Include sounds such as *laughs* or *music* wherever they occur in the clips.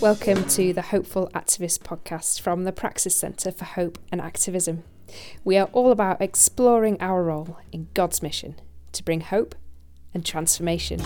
Welcome to the Hopeful Activist podcast from the Praxis Centre for Hope and Activism. We are all about exploring our role in God's mission to bring hope and transformation.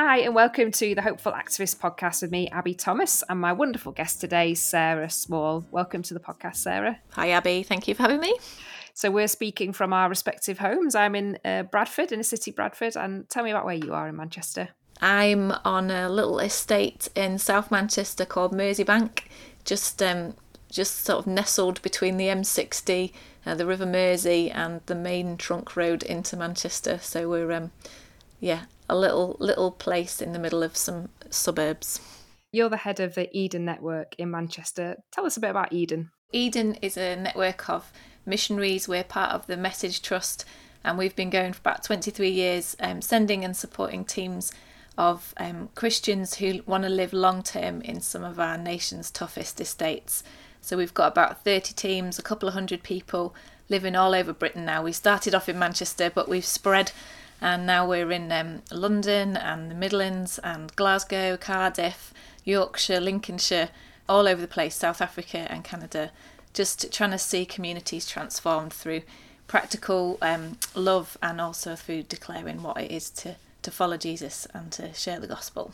Hi, and welcome to the Hopeful Activist podcast with me, Abi Thomas, and my wonderful guest today, Sarah Small. Welcome to the podcast, Sarah. Hi, Abi. Thank you for having me. So, we're speaking from our respective homes. I'm in uh, Bradford, in a city, Bradford, and tell me about where you are in Manchester. I'm on a little estate in South Manchester called Merseybank, just um, just sort of nestled between the M60, uh, the River Mersey, and the main trunk road into Manchester. So we're um, yeah, a little little place in the middle of some suburbs. You're the head of the Eden Network in Manchester. Tell us a bit about Eden. Eden is a network of missionaries. We're part of the Message Trust, and we've been going for about 23 years, um, sending and supporting teams of um, Christians who want to live long term in some of our nation's toughest estates. So we've got about 30 teams, a couple of hundred people living all over Britain now. We started off in Manchester, but we've spread and now we're in um, London and the Midlands and Glasgow, Cardiff, Yorkshire, Lincolnshire, all over the place, South Africa and Canada, just trying to see communities transformed through practical um, love and also through declaring what it is to, to follow Jesus and to share the gospel.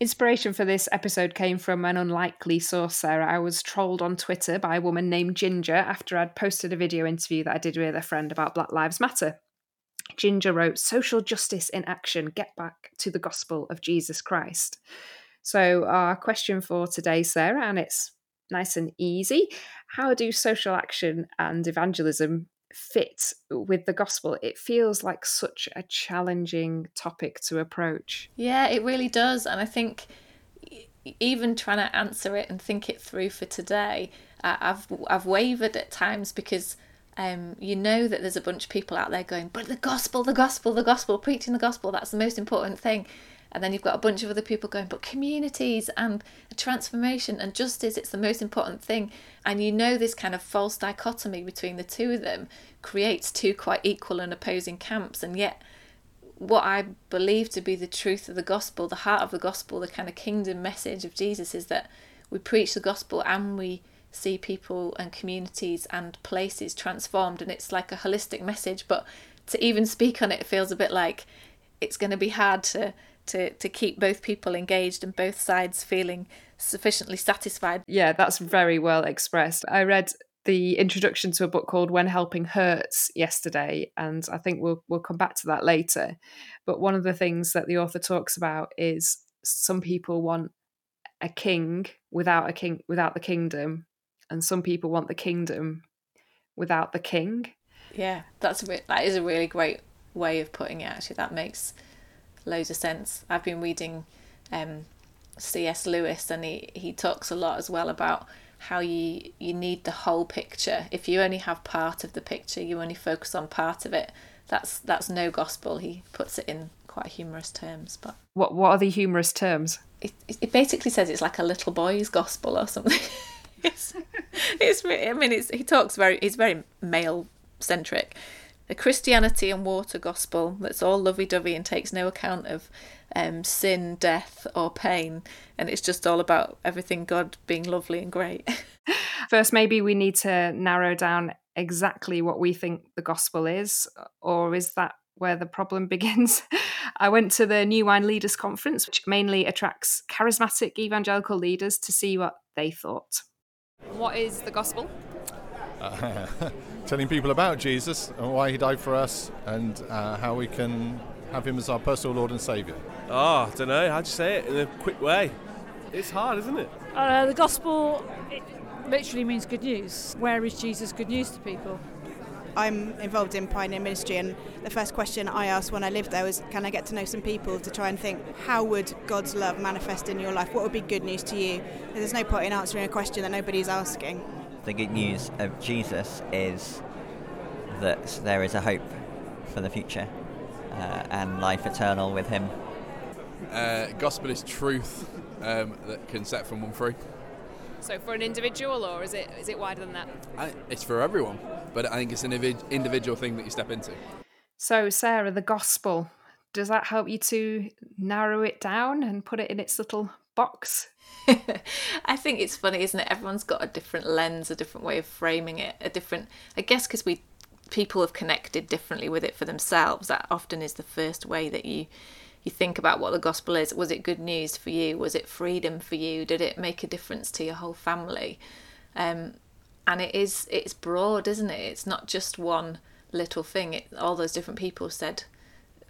Inspiration for this episode came from an unlikely source, Sarah. I was trolled on Twitter by a woman named Ginger after I'd posted a video interview that I did with a friend about Black Lives Matter. Ginger wrote, Social justice in action, get back to the gospel of Jesus Christ. So, our question for today, Sarah, and it's nice and easy how do social action and evangelism fit with the gospel? It feels like such a challenging topic to approach. Yeah, it really does. And I think even trying to answer it and think it through for today, I've I've wavered at times because um, you know that there's a bunch of people out there going, but the gospel, the gospel, the gospel, preaching the gospel, that's the most important thing. And then you've got a bunch of other people going, but communities and transformation and justice, it's the most important thing. And you know, this kind of false dichotomy between the two of them creates two quite equal and opposing camps. And yet, what I believe to be the truth of the gospel, the heart of the gospel, the kind of kingdom message of Jesus is that we preach the gospel and we see people and communities and places transformed and it's like a holistic message but to even speak on it feels a bit like it's going to be hard to to to keep both people engaged and both sides feeling sufficiently satisfied yeah that's very well expressed i read the introduction to a book called When Helping Hurts yesterday, and I think we'll we'll come back to that later. But one of the things that the author talks about is some people want a king without a king without the kingdom, and some people want the kingdom without the king. Yeah, that's a, that is a really great way of putting it. Actually, that makes loads of sense. I've been reading um, C.S. Lewis, and he he talks a lot as well about how you you need the whole picture. If you only have part of the picture, you only focus on part of it. That's that's no gospel. He puts it in quite humorous terms, but what what are the humorous terms? It it basically says it's like a little boy's gospel or something. *laughs* it's, it's I mean, it's, he talks very, he's very male centric. A Christianity and water gospel that's all lovey dovey and takes no account of um, sin, death, or pain. And it's just all about everything God being lovely and great. *laughs* First, maybe we need to narrow down exactly what we think the gospel is, or is that where the problem *laughs* begins. I went to the New Wine Leaders Conference, which mainly attracts charismatic evangelical leaders to see what they thought. What is the gospel? Uh, *laughs* telling people about Jesus and why he died for us and uh, how we can have him as our personal Lord and Saviour. Oh, I don't know. How'd you say it in a quick way? It's hard, isn't it? Uh, the gospel it literally means good news. Where is Jesus good news to people? I'm involved in pioneer ministry, and the first question I asked when I lived there was, "Can I get to know some people to try and think how would God's love manifest in your life? What would be good news to you?" There's no point in answering a question that nobody's asking. The good news of Jesus is that there is a hope for the future uh, and life eternal with Him. Uh, gospel is truth um, that can set someone free. So for an individual, or is it is it wider than that? I, it's for everyone, but I think it's an individ- individual thing that you step into. So Sarah, the gospel does that help you to narrow it down and put it in its little box? *laughs* I think it's funny, isn't it? Everyone's got a different lens, a different way of framing it, a different. I guess because we people have connected differently with it for themselves. That often is the first way that you you think about what the gospel is. Was it good news for you? Was it freedom for you? Did it make a difference to your whole family? Um, and it is it's broad, isn't it? It's not just one little thing. It, all those different people said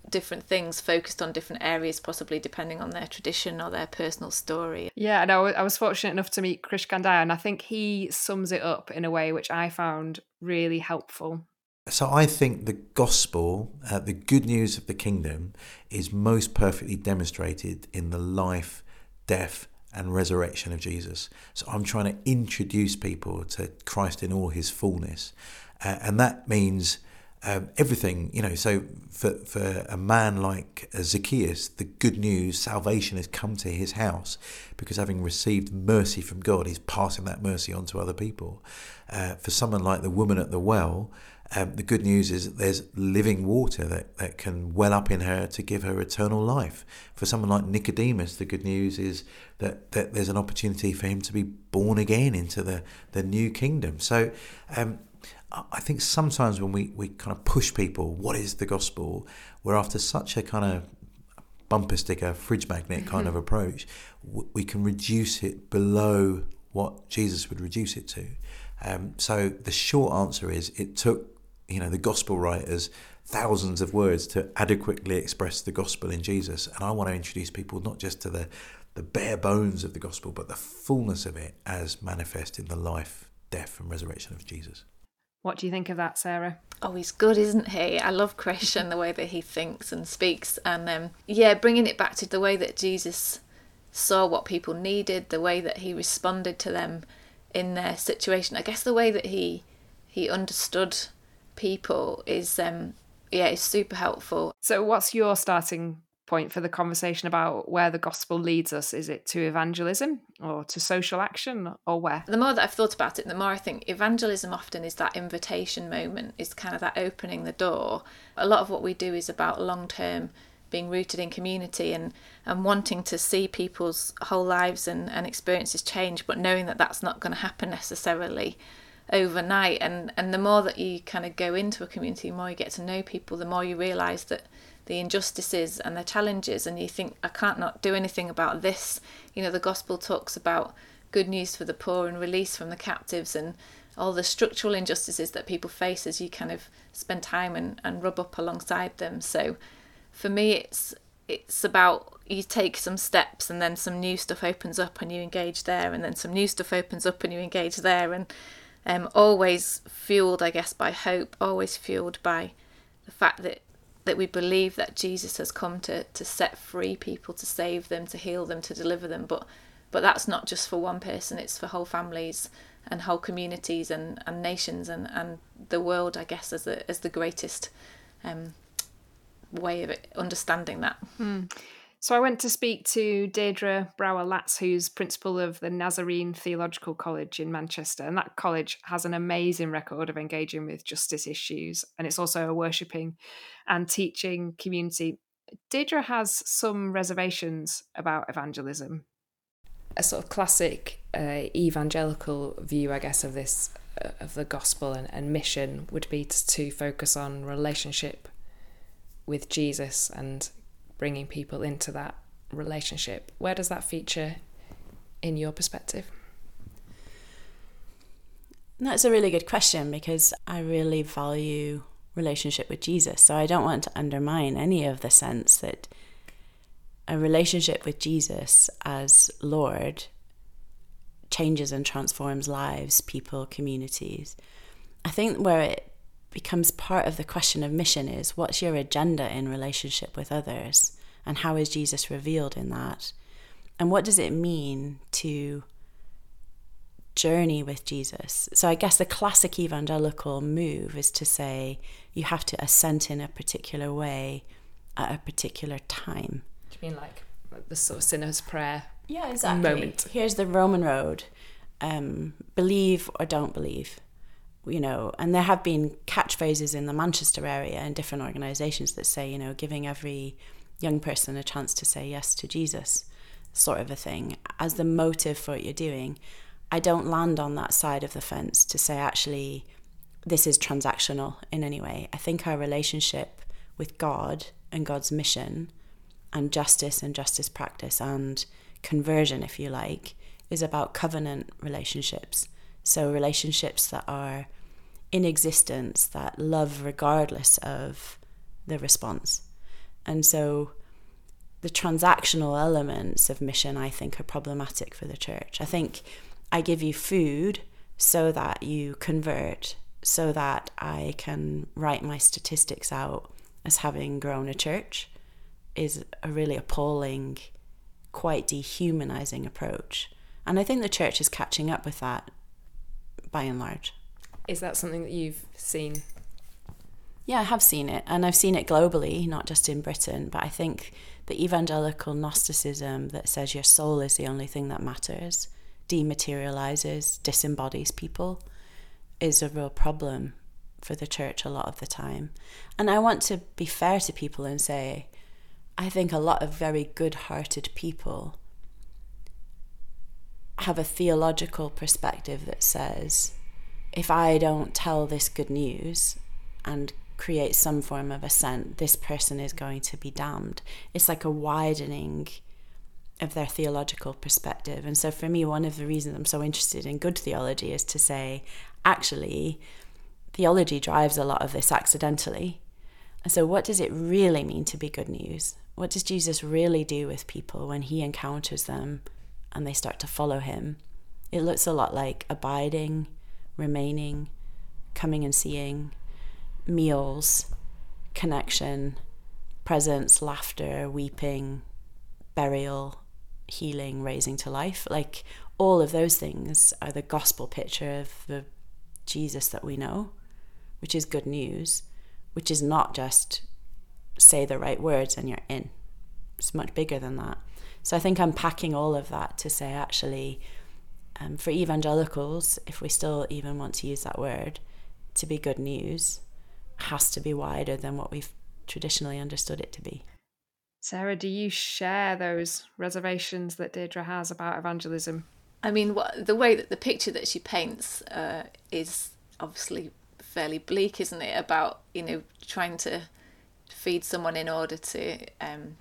different things focused on different areas possibly depending on their tradition or their personal story yeah and I was fortunate enough to meet krish kandiah and i think he sums it up in a way which i found really helpful so I think the gospel, uh, the good news of the kingdom, is most perfectly demonstrated in the life, death, and resurrection of Jesus. So I'm trying to introduce people to Christ in all his fullness. Uh, and that means um, everything, you know. So for, for a man like Zacchaeus, the good news, salvation has come to his house because having received mercy from God, he's passing that mercy on to other people. Uh, for someone like the woman at the well, um, the good news is that there's living water that, that can well up in her to give her eternal life. For someone like Nicodemus, the good news is that, that there's an opportunity for him to be born again into the, the new kingdom. So um, I think sometimes when we, we kind of push people, what is the gospel? We're after such a kind of bumper sticker, fridge magnet kind of approach. We can reduce it below what Jesus would reduce it to. Um, so the short answer is it took you know the gospel writers thousands of words to adequately express the gospel in Jesus and I want to introduce people not just to the the bare bones of the gospel but the fullness of it as manifest in the life death and resurrection of Jesus what do you think of that Sarah Oh, he's good, isn't he? I love Krish and the way that he thinks and speaks, and um, yeah, bringing it back to the way that Jesus saw what people needed, the way that he responded to them in their situation. I guess the way that he he understood people is um yeah is super helpful. So what's your starting point for the conversation about where the gospel leads us? Is it to evangelism or to social action or where? The more that i've thought about it the more i think evangelism often is that invitation moment is kind of that opening the door. A lot of what we do is about long term being rooted in community and and wanting to see people's whole lives and, and experiences change but knowing that that's not going to happen necessarily overnight. And and the more that you kind of go into a community the more you get to know people the more you realize that the injustices and the challenges and you think I can't not do anything about this. You know the gospel talks about good news for the poor and release from the captives and all the structural injustices that people face as you kind of spend time and, and rub up alongside them. So for me it's it's about you take some steps and then some new stuff opens up and you engage there and then some new stuff opens up and you engage there and um, always fueled, I guess, by hope, always fueled by the fact that that we believe that Jesus has come to to set free people, to save them, to heal them, to deliver them. But but that's not just for one person; it's for whole families and whole communities and, and nations and, and the world, I guess, as the as the greatest um, way of it, understanding that. Hmm. So I went to speak to Deirdre Brower Latz, who's principal of the Nazarene Theological College in Manchester. And that college has an amazing record of engaging with justice issues. And it's also a worshipping and teaching community. Deirdre has some reservations about evangelism. A sort of classic uh, evangelical view, I guess, of this, uh, of the gospel and, and mission would be to, to focus on relationship with Jesus and bringing people into that relationship. Where does that feature in your perspective? That's a really good question because I really value relationship with Jesus. So I don't want to undermine any of the sense that a relationship with Jesus as Lord changes and transforms lives, people, communities. I think where it becomes part of the question of mission is what's your agenda in relationship with others and how is Jesus revealed in that? And what does it mean to journey with Jesus. So I guess the classic evangelical move is to say you have to assent in a particular way at a particular time. Do you mean like the sort of sinner's prayer? Yeah, exactly. Moment. Here's the Roman road. Um, believe or don't believe. You know, and there have been catchphrases in the Manchester area and different organisations that say, you know, giving every young person a chance to say yes to Jesus, sort of a thing, as the motive for what you're doing. I don't land on that side of the fence to say, actually, this is transactional in any way. I think our relationship with God and God's mission and justice and justice practice and conversion, if you like, is about covenant relationships. So, relationships that are in existence that love regardless of the response. And so, the transactional elements of mission, I think, are problematic for the church. I think I give you food so that you convert, so that I can write my statistics out as having grown a church is a really appalling, quite dehumanizing approach. And I think the church is catching up with that by and large. Is that something that you've seen? Yeah, I have seen it. And I've seen it globally, not just in Britain. But I think the evangelical Gnosticism that says your soul is the only thing that matters dematerializes, disembodies people is a real problem for the church a lot of the time. And I want to be fair to people and say, I think a lot of very good hearted people have a theological perspective that says, if I don't tell this good news and create some form of assent, this person is going to be damned. It's like a widening of their theological perspective. And so, for me, one of the reasons I'm so interested in good theology is to say, actually, theology drives a lot of this accidentally. And so, what does it really mean to be good news? What does Jesus really do with people when he encounters them and they start to follow him? It looks a lot like abiding, remaining, coming and seeing, meals, connection, presence, laughter, weeping, burial, healing, raising to life. Like all of those things are the gospel picture of the Jesus that we know which is good news, which is not just say the right words and you're in. It's much bigger than that. So I think I'm packing all of that to say actually, um, for evangelicals, if we still even want to use that word, to be good news has to be wider than what we've traditionally understood it to be. Sarah, do you share those reservations that Deirdre has about evangelism? I mean, what, the way that the picture that she paints uh, is obviously fairly bleak, isn't it? About you know trying to feed someone in order to um,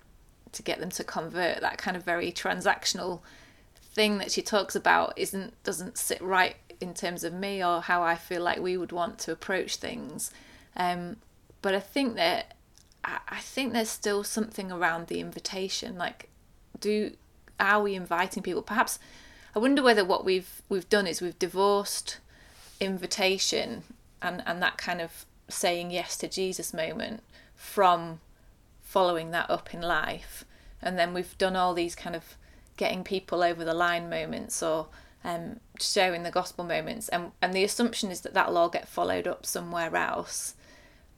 to get them to convert. That kind of very transactional thing that she talks about isn't doesn't sit right in terms of me or how I feel like we would want to approach things. Um, but I think that I think there's still something around the invitation. Like, do are we inviting people? Perhaps I wonder whether what we've we've done is we've divorced invitation and and that kind of saying yes to Jesus moment from following that up in life and then we've done all these kind of getting people over the line moments or um, sharing the gospel moments and and the assumption is that that'll all get followed up somewhere else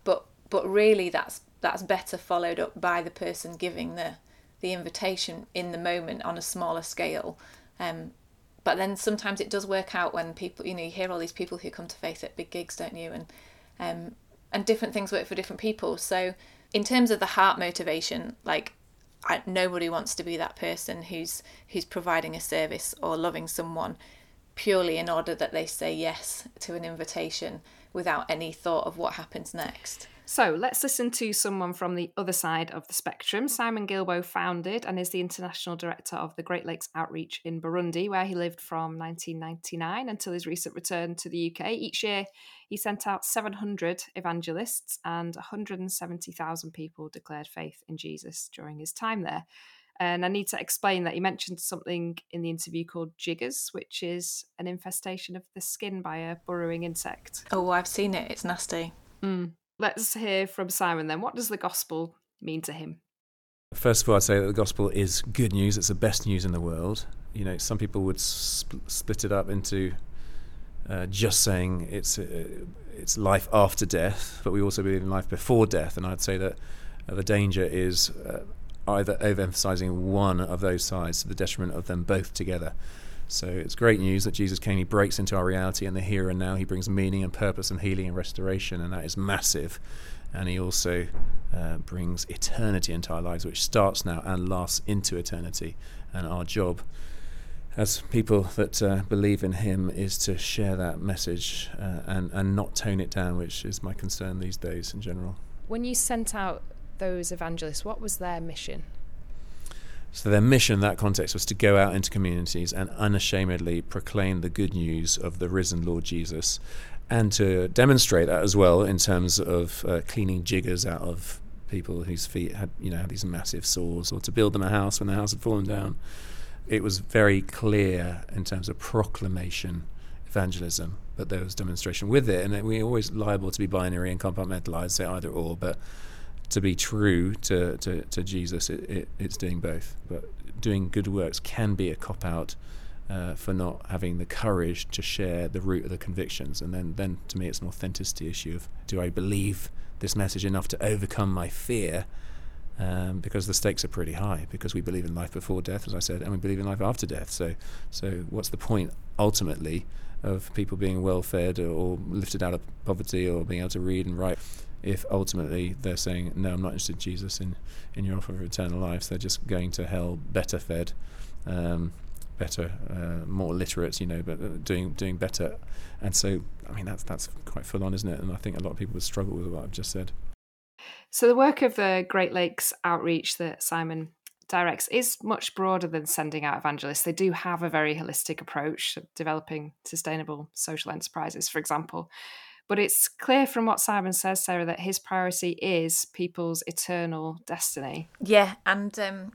but but really that's that's better followed up by the person giving the the invitation in the moment on a smaller scale um, but then sometimes it does work out when people, you know, you hear all these people who come to faith at big gigs, don't you? And um, and different things work for different people. So in terms of the heart motivation, like I, nobody wants to be that person who's who's providing a service or loving someone purely in order that they say yes to an invitation without any thought of what happens next. So let's listen to someone from the other side of the spectrum. Simon Guillebaud founded and is the international director of the Great Lakes Outreach in Burundi, where he lived from 1999 until his recent return to the UK. Each year, he sent out 700 evangelists, and 170,000 people declared faith in Jesus during his time there. And I need to explain that he mentioned something in the interview called jiggers, which is an infestation of the skin by a burrowing insect. Oh, I've seen it. It's nasty. Mm. Let's hear from Simon then. What does the gospel mean to him? First of all, I'd say that the gospel is good news. It's the best news in the world. You know, some people would split it up into uh, just saying it's uh, it's life after death, but we also believe in life before death. And I'd say that uh, the danger is uh, either overemphasizing one of those sides to the detriment of them both together. So it's great news that Jesus came, he breaks into our reality and the here and now. He brings meaning and purpose and healing and restoration, and that is massive. And he also uh, brings eternity into our lives, which starts now and lasts into eternity. And our job as people that uh, believe in him is to share that message uh, and, and not tone it down, which is my concern these days in general. When you sent out those evangelists, what was their mission? So, their mission in that context was to go out into communities and unashamedly proclaim the good news of the risen Lord Jesus and to demonstrate that as well in terms of uh, cleaning jiggers out of people whose feet had, you know, had these massive sores or to build them a house when the house had fallen down. It was very clear in terms of proclamation evangelism, but there was demonstration with it, and we're always liable to be binary and compartmentalize, say either or, but to be true to, to, to Jesus, it, it, it's doing both. But doing good works can be a cop out uh, for not having the courage to share the root of the convictions. And then, then to me, it's an authenticity issue of do I believe this message enough to overcome my fear? Um, because the stakes are pretty high. Because we believe in life before death, as I said, and we believe in life after death. So, so what's the point ultimately of people being well fed or, lifted out of poverty or being able to read and write? if ultimately they're saying, no, I'm not interested in Jesus in, in your offer of eternal life, So they're just going to hell better fed, um, better, uh, more literate, you know, but uh, doing doing better. And so, I mean, that's that's quite full on, isn't it? And I think a lot of people would struggle with what I've just said. So the work of the Great Lakes Outreach that Simon directs is much broader than sending out evangelists. They do have a very holistic approach, developing sustainable social enterprises, for example. But it's clear from what Simon says, Sarah, that his priority is people's eternal destiny. Yeah, and um,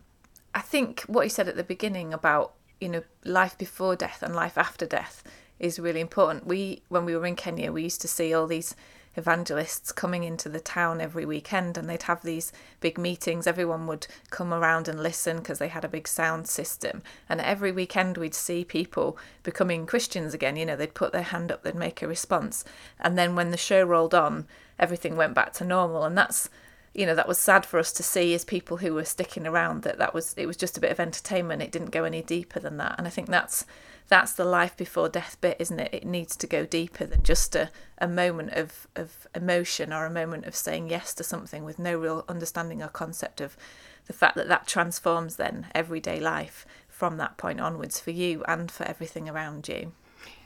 I think what he said at the beginning about you know life before death and life after death is really important. We when we were in Kenya, we used to see all these evangelists coming into the town every weekend and they'd have these big meetings. Everyone would come around and listen because they had a big sound system. And every weekend we'd see people becoming Christians again. You know, they'd put their hand up, they'd make a response. And then when the show rolled on, everything went back to normal. And that's you know that was sad for us to see as people who were sticking around that that was it was just a bit of entertainment it didn't go any deeper than that and i think that's that's the life before death bit isn't it? It needs to go deeper than just a, a moment of of emotion or a moment of saying yes to something with no real understanding or concept of the fact that that transforms then everyday life from that point onwards for you and for everything around you.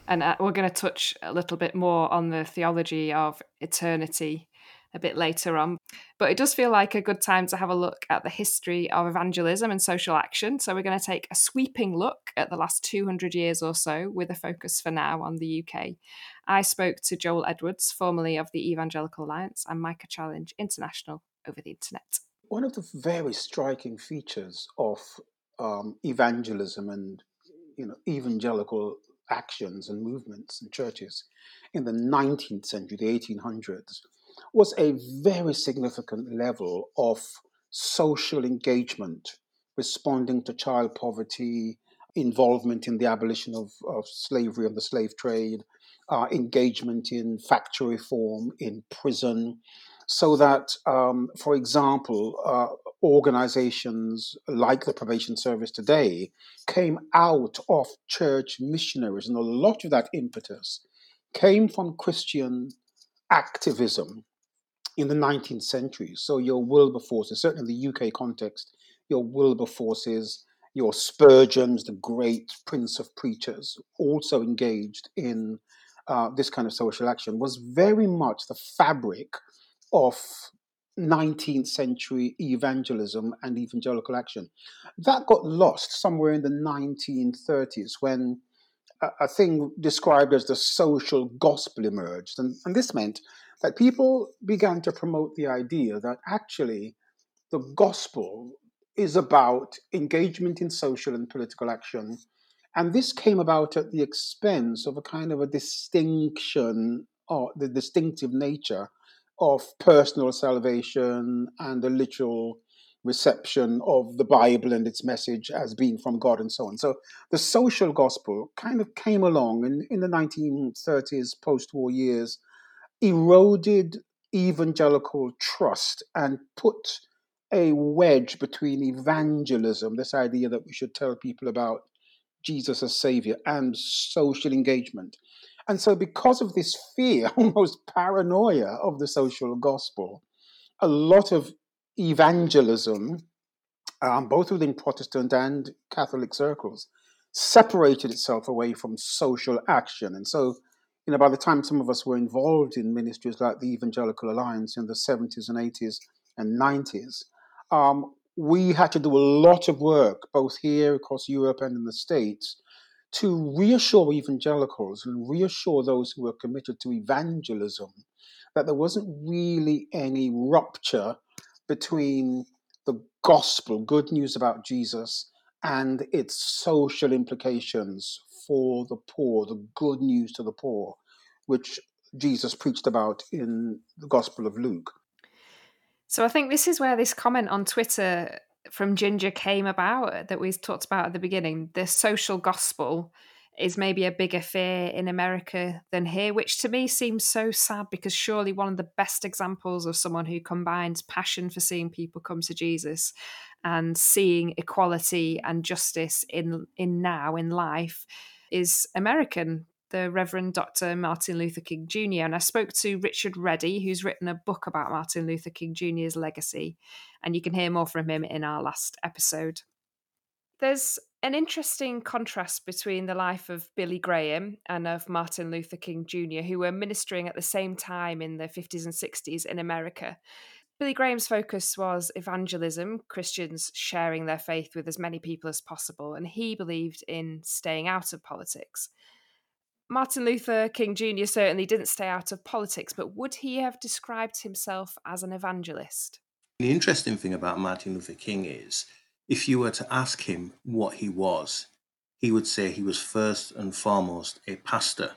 And uh, we're going to touch a little bit more on the theology of eternity a bit later on. But it does feel like a good time to have a look at the history of evangelism and social action. So we're going to take a sweeping look at the last 200 years or so with a focus for now on the UK. I spoke to Joel Edwards, formerly of the Evangelical Alliance, and Micah Challenge International over the internet. One of the very striking features of um, evangelism and you know evangelical actions and movements and churches in the 19th century, the 1800s, was a very significant level of social engagement, responding to child poverty, involvement in the abolition of, of slavery and the slave trade, uh, engagement in factory reform, in prison, so that, um, for example, uh, organizations like the Probation Service today came out of church missionaries, and a lot of that impetus came from Christian activism in the 19th century. So your Wilberforces, certainly in the UK context, your Wilberforces, your Spurgeons, the great prince of preachers, also engaged in uh, this kind of social action, was very much the fabric of 19th century evangelism and evangelical action. That got lost somewhere in the 1930s when a, thing described as the social gospel emerged. And, and this meant that people began to promote the idea that actually the gospel is about engagement in social and political action. And this came about at the expense of a kind of a distinction or the distinctive nature of personal salvation and the literal reception of the Bible and its message as being from God and so on. So the social gospel kind of came along in, in the 1930s, post war years, eroded evangelical trust and put a wedge between evangelism, this idea that we should tell people about Jesus as Savior, and social engagement. And so, because of this fear, *laughs* almost paranoia of the social gospel, a lot of evangelism, um, both within Protestant and Catholic circles, separated itself away from social action. And so, you know, by the time some of us were involved in ministries like the Evangelical Alliance in the 70s and 80s and 90s, um, we had to do a lot of work, both here across Europe and in the States, to reassure evangelicals and reassure those who were committed to evangelism that there wasn't really any rupture between the gospel, good news about Jesus, and its social implications for the poor, the good news to the poor, which Jesus preached about in the Gospel of Luke. So I think this is where this comment on Twitter from Ginger came about that we talked about at the beginning. The social gospel is maybe a bigger fear in America than here, which to me seems so sad because surely one of the best examples of someone who combines passion for seeing people come to Jesus and seeing equality and justice in in now in life is American the Reverend Dr. Martin Luther King Jr. And I spoke to Richard Reddie, who's written a book about Martin Luther King Jr.'s legacy. And you can hear more from him in our last episode. There's an interesting contrast between the life of Billy Graham and of Martin Luther King Jr., who were ministering at the same time in the 50s and 60s in America. Billy Graham's focus was evangelism, Christians sharing their faith with as many people as possible, and he believed in staying out of politics. Martin Luther King Jr. certainly didn't stay out of politics, but would he have described himself as an evangelist? The interesting thing about Martin Luther King is if you were to ask him what he was, he would say he was first and foremost a pastor.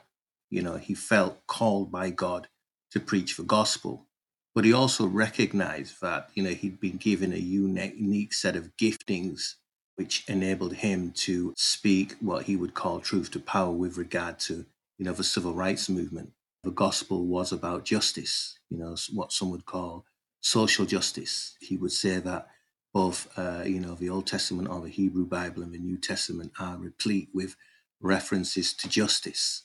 You know, he felt called by God to preach the gospel. But he also recognized that, you know, he'd been given a unique set of giftings which enabled him to speak what he would call truth to power with regard to, you know, the civil rights movement. The gospel was about justice, you know, what some would call social justice. He would say that both, uh, you know, the Old Testament or the Hebrew Bible and the New Testament are replete with references to justice.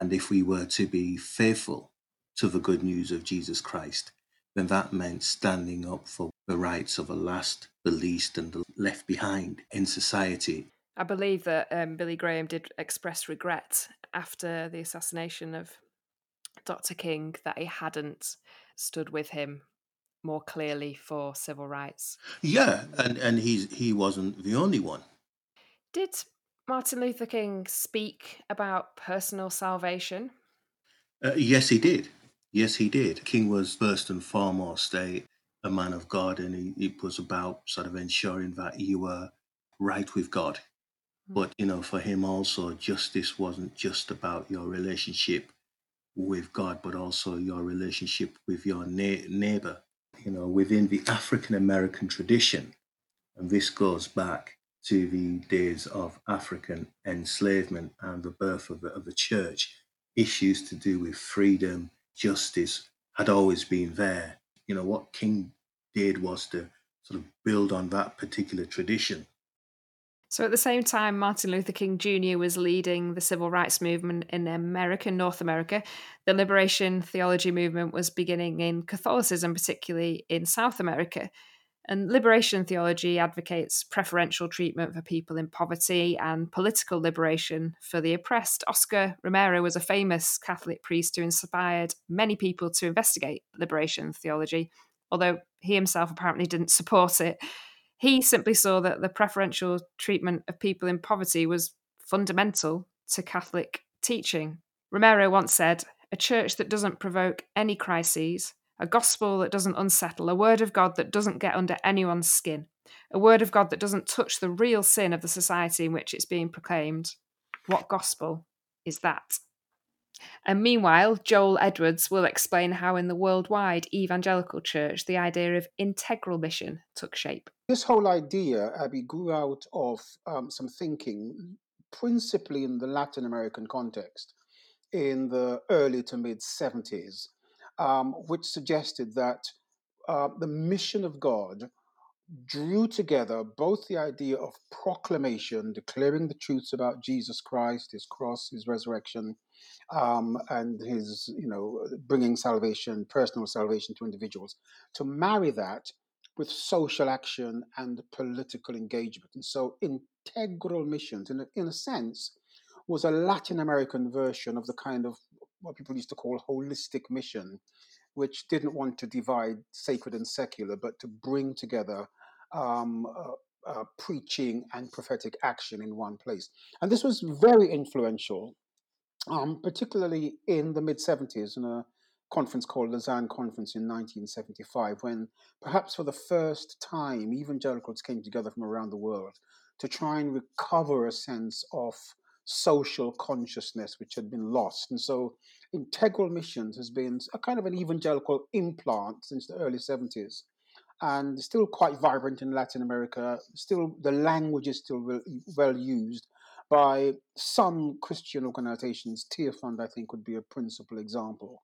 And if we were to be faithful to the good news of Jesus Christ, then that meant standing up for the rights of the last, the least, and the left behind in society. I believe that um, Billy Graham did express regret after the assassination of Dr. King that he hadn't stood with him more clearly for civil rights. Yeah, and, and he's, he wasn't the only one. Did Martin Luther King speak about personal salvation? Uh, yes, he did. Yes, he did. King was first and foremost a a man of God, and he, it was about sort of ensuring that you were right with God. Mm. But you know, for him also, justice wasn't just about your relationship with God, but also your relationship with your na- neighbor. You know, within the African American tradition, and this goes back to the days of African enslavement and the birth of the, of the church. Issues to do with freedom, justice had always been there you know, what King did was to sort of build on that particular tradition. So at the same time, Martin Luther King Jr. was leading the civil rights movement in America, North America. The liberation theology movement was beginning in Catholicism, particularly in South America. And liberation theology advocates preferential treatment for people in poverty and political liberation for the oppressed. Oscar Romero was a famous Catholic priest who inspired many people to investigate liberation theology, although he himself apparently didn't support it. He simply saw that the preferential treatment of people in poverty was fundamental to Catholic teaching. Romero once said, A church that doesn't provoke any crises a gospel that doesn't unsettle, a word of God that doesn't get under anyone's skin, a word of God that doesn't touch the real sin of the society in which it's being proclaimed. What gospel is that? And meanwhile, Joel Edwards will explain how, in the worldwide evangelical church, the idea of integral mission took shape. This whole idea, Abi, grew out of um, some thinking, principally in the Latin American context, in the early to mid 70s, um, which suggested that uh, the mission of God drew together both the idea of proclamation, declaring the truths about Jesus Christ, his cross, his resurrection, um, and his, you know, bringing salvation, personal salvation to individuals, to marry that with social action and political engagement. And so, integral missions, in a, in a sense, was a Latin American version of the kind of what people used to call holistic mission, which didn't want to divide sacred and secular, but to bring together um, uh, uh, preaching and prophetic action in one place. And this was very influential, um, particularly in the mid 70s in a conference called the Lausanne Conference in 1975, when perhaps for the first time evangelicals came together from around the world to try and recover a sense of social consciousness which had been lost. And so integral missions has been a kind of an evangelical implant since the early 70s and still quite vibrant in Latin America. Still, the language is still well used by some Christian organizations. Tearfund, I think, would be a principal example.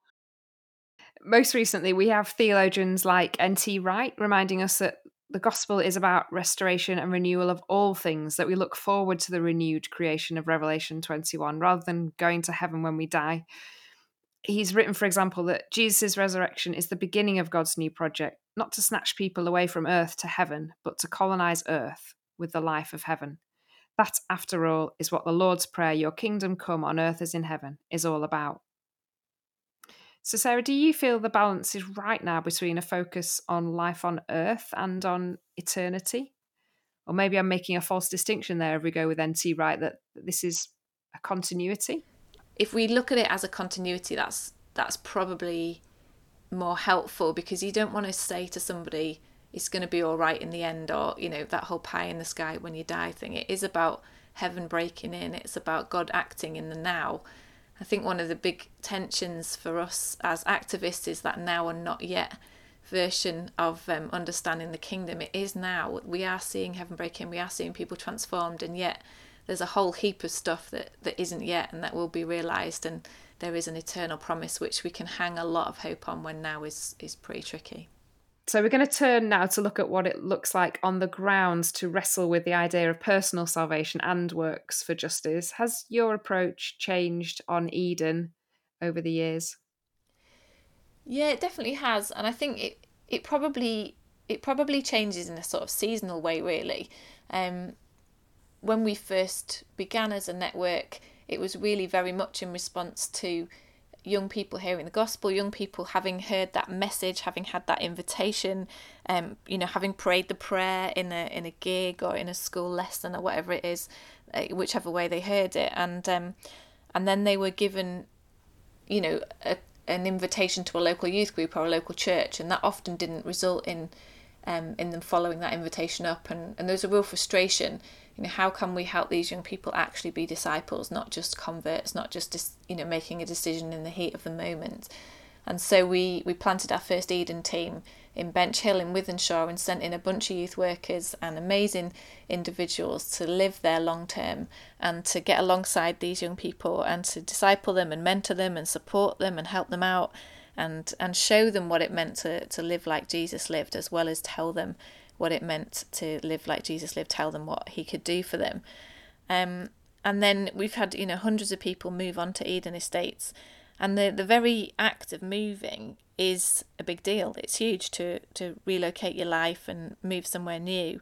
Most recently, we have theologians like N.T. Wright reminding us that the gospel is about restoration and renewal of all things, that we look forward to the renewed creation of Revelation 21 rather than going to heaven when we die. He's written, for example, that Jesus' resurrection is the beginning of God's new project, not to snatch people away from earth to heaven, but to colonize earth with the life of heaven. That, after all, is what the Lord's Prayer, Your kingdom come on earth as in heaven, is all about. So, Sarah, do you feel the balance is right now between a focus on life on earth and on eternity? Or maybe I'm making a false distinction there if we go with NT Wright that this is a continuity? If we look at it as a continuity, that's that's probably more helpful because you don't want to say to somebody it's going to be all right in the end or you know that whole pie in the sky when you die thing it is about heaven breaking in it's about god acting in the now I think one of the big tensions for us as activists is that now and not yet version of um, understanding the kingdom. It is now. We are seeing heaven breaking, we are seeing people transformed, and yet there's a whole heap of stuff that, that isn't yet and that will be realised. And there is an eternal promise which we can hang a lot of hope on when now is, is pretty tricky. So we're going to turn now to look at what it looks like on the ground to wrestle with the idea of personal salvation and works for justice. Has your approach changed on Eden over the years? Yeah, it definitely has, and I think it it probably it probably changes in a sort of seasonal way. Really, um, when we first began as a network, it was really very much in response to young people hearing the gospel, young people having heard that message, having had that invitation, um, you know, having prayed the prayer in a in a gig or in a school lesson or whatever it is, uh, whichever way they heard it, and um, and then they were given, you know, a, an invitation to a local youth group or a local church, and that often didn't result in um, in them following that invitation up, and and there's a real frustration you know how can we help these young people actually be disciples not just converts not just you know making a decision in the heat of the moment? And so we we planted our first eden team in Benchill in wythenshawe and sent in a bunch of youth workers and amazing individuals to live there long term and to get alongside these young people and to disciple them and mentor them and support them and help them out and and show them what it meant to to live like jesus lived as well as tell them what it meant to live like Jesus lived, tell them what he could do for them. Um, and then we've had, you know, hundreds of people move on to Eden Estates. And the, the very act of moving is a big deal. It's huge to, to relocate your life and move somewhere new.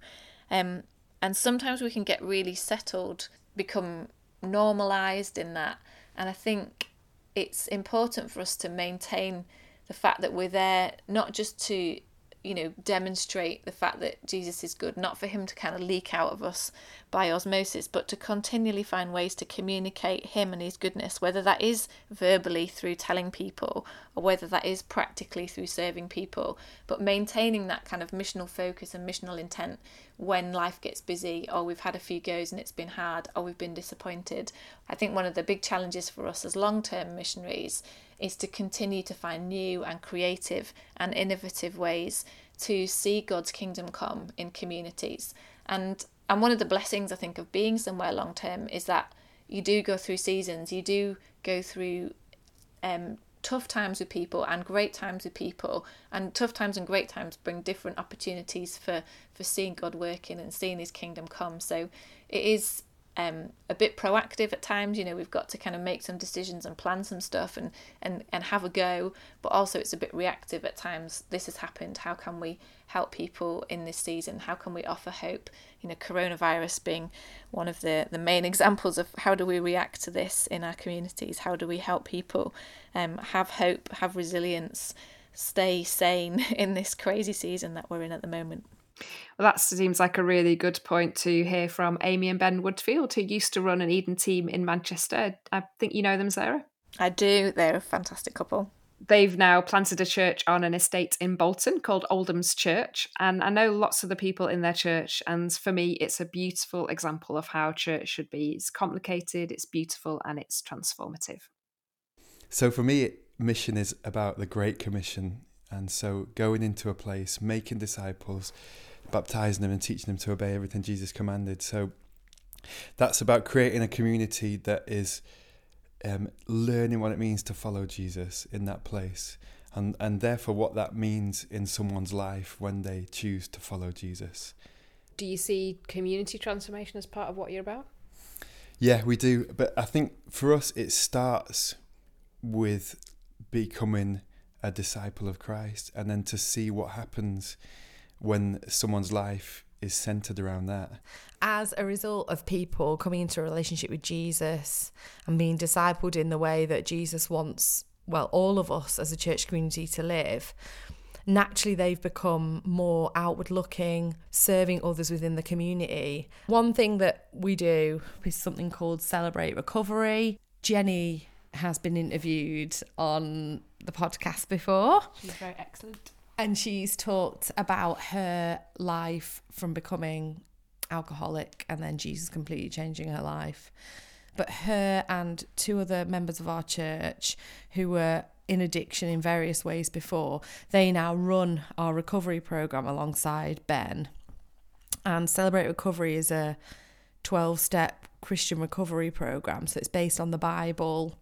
Um, and sometimes we can get really settled, become normalized in that. And I think it's important for us to maintain the fact that we're there not just to you know, demonstrate the fact that Jesus is good, not for him to kind of leak out of us by osmosis, but to continually find ways to communicate him and his goodness, whether that is verbally through telling people or whether that is practically through serving people, but maintaining that kind of missional focus and missional intent when life gets busy or we've had a few goes and it's been hard or we've been disappointed. I think one of the big challenges for us as long term missionaries is to continue to find new and creative and innovative ways to see God's kingdom come in communities. And and one of the blessings I think of being somewhere long term is that you do go through seasons, you do go through um, tough times with people and great times with people and tough times and great times bring different opportunities for for seeing God working and seeing his kingdom come so it is um, a bit proactive at times. You know, we've got to kind of make some decisions and plan some stuff and, and, and have a go, but also it's a bit reactive at times. This has happened. How can we help people in this season? How can we offer hope? You know, coronavirus being one of the, the main *laughs* examples of how do we react to this in our communities? How do we help people um, have hope, have resilience, stay sane *laughs* in this crazy season that we're in at the moment? Well, that seems like a really good point to hear from Amy and Ben Woodfield, who used to run an Eden team in Manchester. I think you know them, Sarah. I do. They're a fantastic couple. They've now planted a church on an estate in Bolton called Oldham's Church. And I know lots of the people in their church. And for me, it's a beautiful example of how church should be. It's complicated, it's beautiful, and it's transformative. So for me, mission is about the Great Commission. And so going into a place, making disciples, baptizing them and teaching them to obey everything Jesus commanded. So that's about creating a community that is um, learning what it means to follow Jesus in that place. And, and therefore, what that means in someone's life when they choose to follow Jesus. Do you see community transformation as part of what you're about? Yeah, we do. But I think for us, it starts with becoming a disciple of Christ and then to see what happens when someone's life is centered around that. As a result of people coming into a relationship with Jesus and being discipled in the way that Jesus wants, well, all of us as a church community to live, naturally they've become more outward looking, serving others within the community. One thing that we do is something called Celebrate Recovery. Jenny has been interviewed on the podcast before. She's very excellent and she's talked about her life from becoming alcoholic and then Jesus completely changing her life. But her and two other members of our church who were in addiction in various ways before, they now run our recovery program alongside Ben. And Celebrate Recovery is a 12 step Christian recovery program. So it's based on the Bible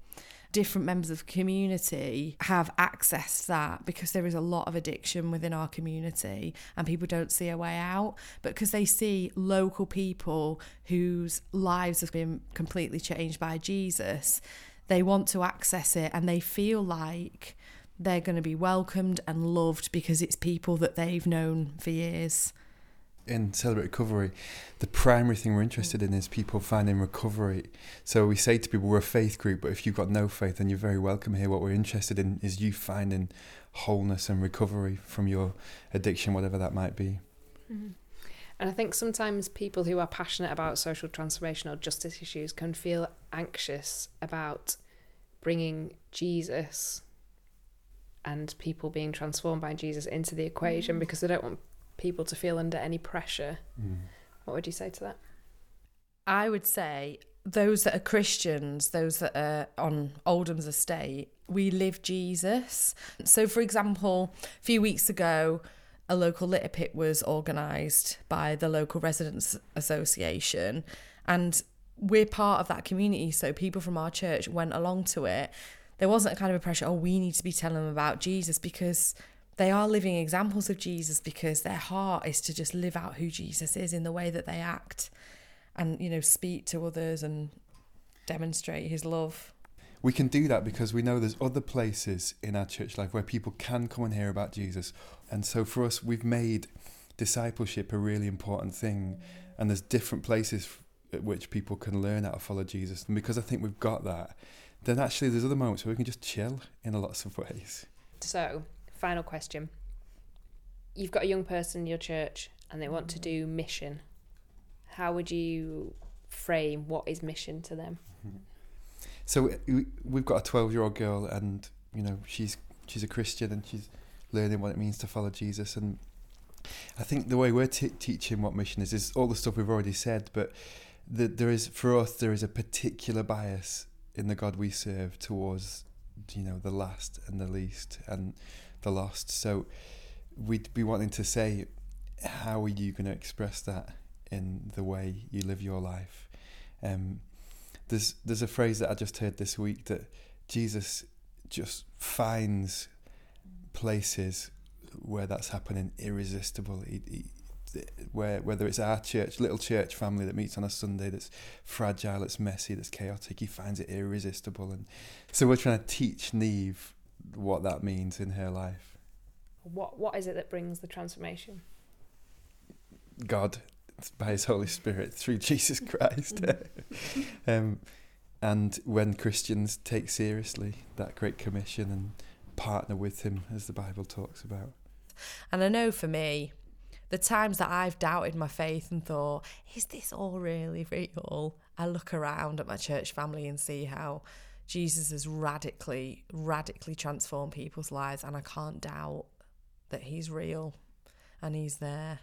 different members of the community have accessed that because there is a lot of addiction within our community and people don't see a way out. But because they see local people whose lives have been completely changed by Jesus, they want to access it and they feel like they're going to be welcomed and loved because it's people that they've known for years in Celebrate Recovery, the primary thing we're interested in is people finding recovery. So we say to people, we're a faith group, but if you've got no faith, then you're very welcome here. What we're interested in is you finding wholeness and recovery from your addiction, whatever that might be. Mm-hmm. And I think sometimes people who are passionate about social transformation or justice issues can feel anxious about bringing Jesus and people being transformed by Jesus into the equation mm. because they don't want people to feel under any pressure. Mm. What would you say to that? I would say those that are Christians, those that are on Oldham's estate, we live Jesus. So, for example, a few weeks ago, a local litter pit was organised by the local residents association, and we're part of that community. So, people from our church went along to it. There wasn't a kind of a pressure, oh, we need to be telling them about Jesus because they are living examples of Jesus because their heart is to just live out who Jesus is in the way that they act and, you know, speak to others and demonstrate his love. We can do that because we know there's other places in our church life where people can come and hear about Jesus. And so for us, we've made discipleship a really important thing. And there's different places at which people can learn how to follow Jesus. And because I think we've got that, then actually there's other moments where we can just chill in a lots of ways. So, final question. you've got a young person in your church and they want to mm. do mission. How would you frame what is mission to them? So uh, we- we've got a 12 year old girl, and you know she's she's a Christian and she's learning what it means to follow Jesus. And I think the way we're t- teaching what mission is is all the stuff we've already said, but the, there is for us there is a particular bias in the God we serve towards you know the last and the least and the lost. So we'd be wanting to say, how are you going to express that in the way you live your life? Um, there's there's a phrase that I just heard this week that Jesus just finds places where that's happening irresistible. He, he, where whether it's our church, little church family that meets on a Sunday that's fragile, that's messy, that's chaotic, he finds it irresistible. And so we're trying to teach Neve what that means in her life. What what is it that brings the transformation? God by His Holy Spirit through *laughs* Jesus Christ. *laughs* um, and when Christians take seriously that great commission and partner with Him, as the Bible talks about. And I know for me, the times that I've doubted my faith and thought, is this all really real? I look around at my church family and see how Jesus has radically, radically transformed people's lives, and I can't doubt that He's real and He's there.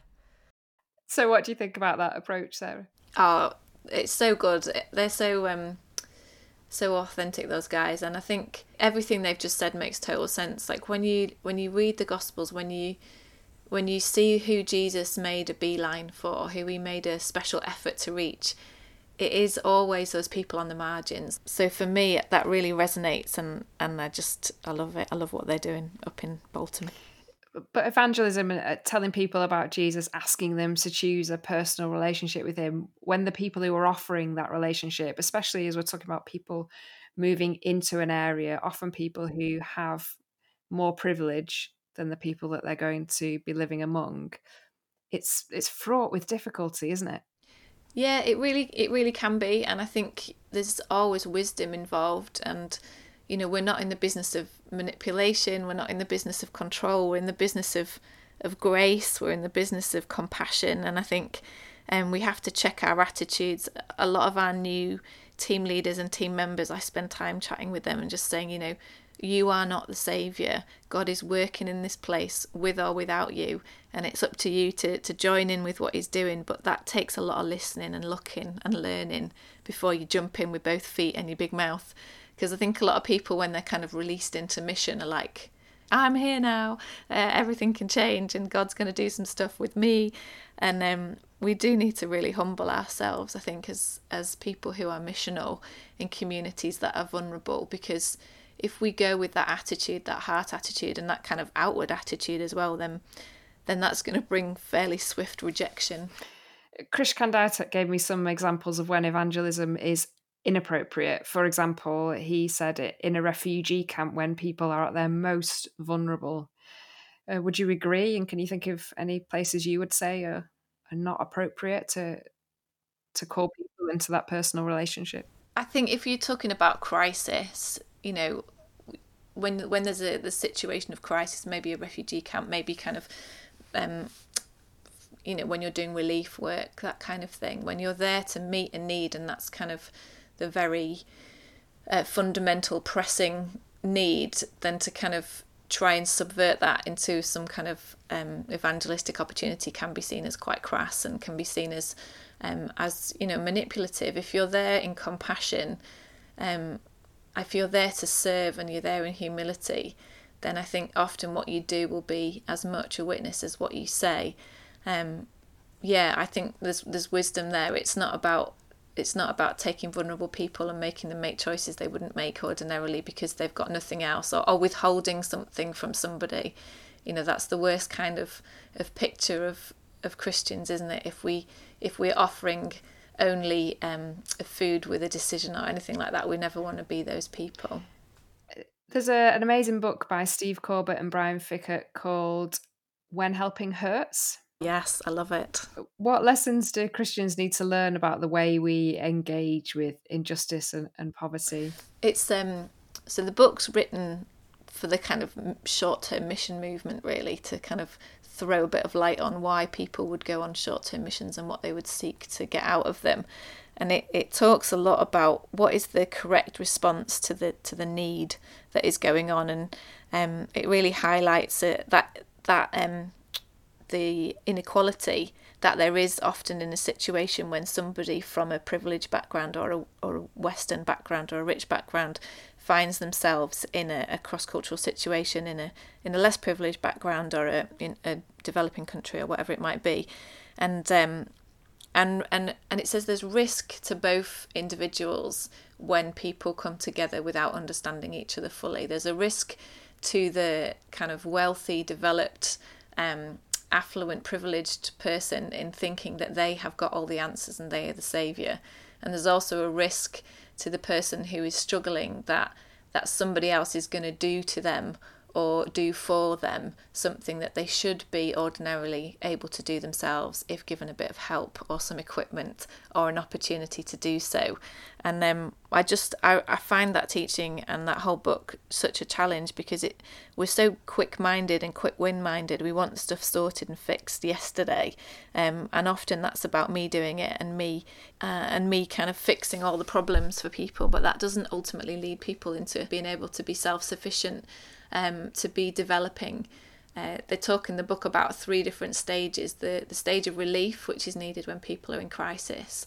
So, what do you think about that approach, Sarah? Oh, it's so good. They're so um, so authentic those guys, and I think everything they've just said makes total sense. Like when you when you read the Gospels, when you when you see who Jesus made a beeline for, who he made a special effort to reach, it is always those people on the margins. So for me, that really resonates, and and I just I love it. I love what they're doing up in Bolton. But evangelism and uh, telling people about Jesus, asking them to choose a personal relationship with Him, when the people who are offering that relationship, especially as we're talking about people moving into an area, often people who have more privilege than the people that they're going to be living among, it's it's fraught with difficulty, isn't it? Yeah, it really it really can be, and I think there's always wisdom involved, and you know we're not in the business of manipulation, we're not in the business of control, we're in the business of of grace, we're in the business of compassion, and I think um, we have to check our attitudes. A lot of our new team leaders and team members, I spend time chatting with them and just saying, you know, you are not the savior. God is working in this place with or without you, and it's up to you to to join in with what He's doing. But that takes a lot of listening and looking and learning before you jump in with both feet and your big mouth. Because I think a lot of people, when they're kind of released into mission, are like, "I'm here now. Uh, everything can change, and God's going to do some stuff with me." And um, we do need to really humble ourselves. I think as as people who are missional in communities that are vulnerable, because if we go with that attitude, that heart attitude, and that kind of outward attitude as well, then then that's going to bring fairly swift rejection. Krish Kandiah gave me some examples of when evangelism is inappropriate. For example, he said it in a refugee camp when people are at their most vulnerable. Uh, would you agree? And can you think of any places you would say are, are not appropriate to to call people into that personal relationship? I think if you're talking about crisis, you know, when when there's a the situation of crisis, maybe a refugee camp, maybe kind of, um, you know, when you're doing relief work, that kind of thing. When you're there to meet a need, and that's kind of the very uh, fundamental, pressing need, then to kind of try and subvert that into some kind of um, evangelistic opportunity can be seen as quite crass and can be seen as um, as you know manipulative. If you're there in compassion, um, if you're there to serve and you're there in humility, then I think often what you do will be as much a witness as what you say. Um, yeah, I think there's there's wisdom there. It's not about it's not about taking vulnerable people and making them make choices they wouldn't make ordinarily because they've got nothing else or, or withholding something from somebody. You know, that's the worst kind of, of picture of, of Christians, isn't it? If we if we're offering only um, a food with a decision or anything like that, we never want to be those people. There's a, an amazing book by Steve Corbett and Brian Fikkert called When Helping Hurts. Yes, I love it. What lessons do Christians need to learn about the way we engage with injustice and, and poverty? It's um so the book's written for the kind of short-term mission movement really to kind of throw a bit of light on why people would go on short term missions and what they would seek to get out of them. And it, it talks a lot about what is the correct response to the to the need that is going on and um, it really highlights it, that that um, the inequality that there is often in a situation when somebody from a privileged background or a, or a Western background or a rich background finds themselves in a, a cross-cultural situation in a in a less privileged background or a, in a developing country or whatever it might be, and um, and and and it says there's risk to both individuals when people come together without understanding each other fully. There's a risk to the kind of wealthy, developed, um, affluent, privileged person in thinking that they have got all the answers and they are the savior. And there's also a risk to the person who is struggling that that somebody else is going to do to them or do for them something that they should be ordinarily able to do themselves if given a bit of help or some equipment or an opportunity to do so. And um, I just I, I find that teaching and that whole book such a challenge because it we're so quick minded and quick win minded. We want stuff sorted and fixed yesterday, um, and often that's about me doing it and me uh, and me kind of fixing all the problems for people. But that doesn't ultimately lead people into being able to be self sufficient um, to be developing. Uh, they talk in the book about three different stages the, the stage of relief, which is needed when people are in crisis,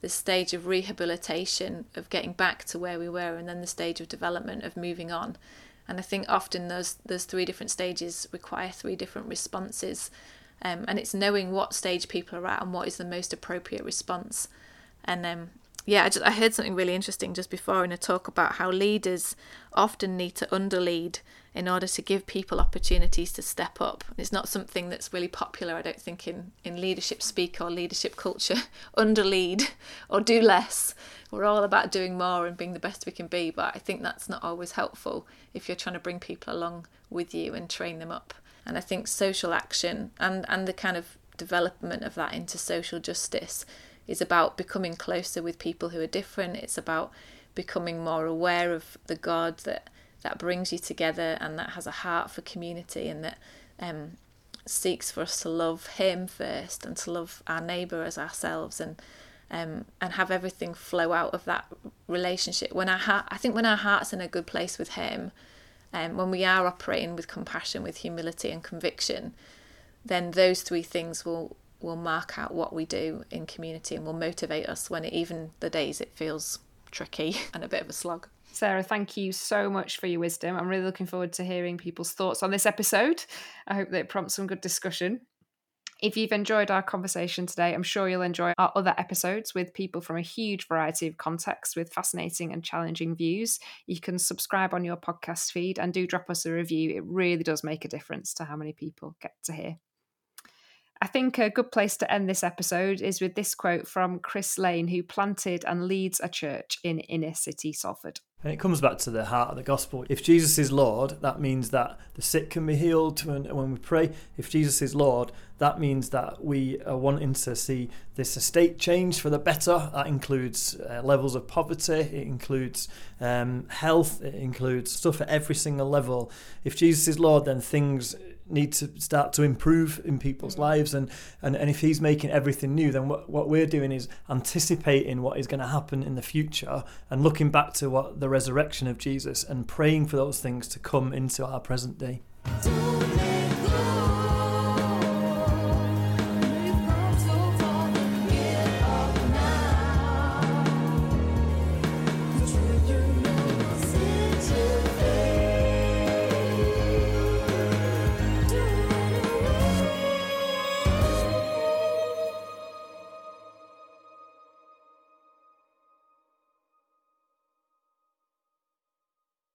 the stage of rehabilitation, of getting back to where we were, and then the stage of development, of moving on. And I think often those, those three different stages require three different responses. Um, and it's knowing what stage people are at and what is the most appropriate response. And um, yeah, I, just, I heard something really interesting just before in a talk about how leaders often need to underlead in order to give people opportunities to step up. It's not something that's really popular, I don't think, in, in leadership speak or leadership culture. *laughs* Underlead or do less. We're all about doing more and being the best we can be, but I think that's not always helpful if you're trying to bring people along with you and train them up. And I think social action and, and the kind of development of that into social justice is about becoming closer with people who are different. It's about becoming more aware of the God that that brings you together and that has a heart for community and that um, seeks for us to love Him first and to love our neighbour as ourselves and um, and have everything flow out of that relationship. When our heart, I think when our heart's in a good place with Him, um, when we are operating with compassion, with humility and conviction, then those three things will will mark out what we do in community and will motivate us when it, even the days it feels tricky *laughs* and a bit of a slog. Sarah, thank you so much for your wisdom. I'm really looking forward to hearing people's thoughts on this episode. I hope that it prompts some good discussion. If you've enjoyed our conversation today, I'm sure you'll enjoy our other episodes with people from a huge variety of contexts with fascinating and challenging views. You can subscribe on your podcast feed and do drop us a review. It really does make a difference to how many people get to hear. I think a good place to end this episode is with this quote from Chris Lane, who planted and leads a church in inner city Salford. And it comes back to the heart of the gospel. If Jesus is Lord, that means that the sick can be healed when, we pray. If Jesus is Lord, that means that we are wanting to see this estate change for the better. That includes uh, levels of poverty, it includes um, health, it includes stuff at every single level. If Jesus is Lord, then things need to start to improve in people's mm. lives and, and and if he's making everything new then what, what we're doing is anticipating what is going to happen in the future and looking back to what the resurrection of Jesus and praying for those things to come into our present day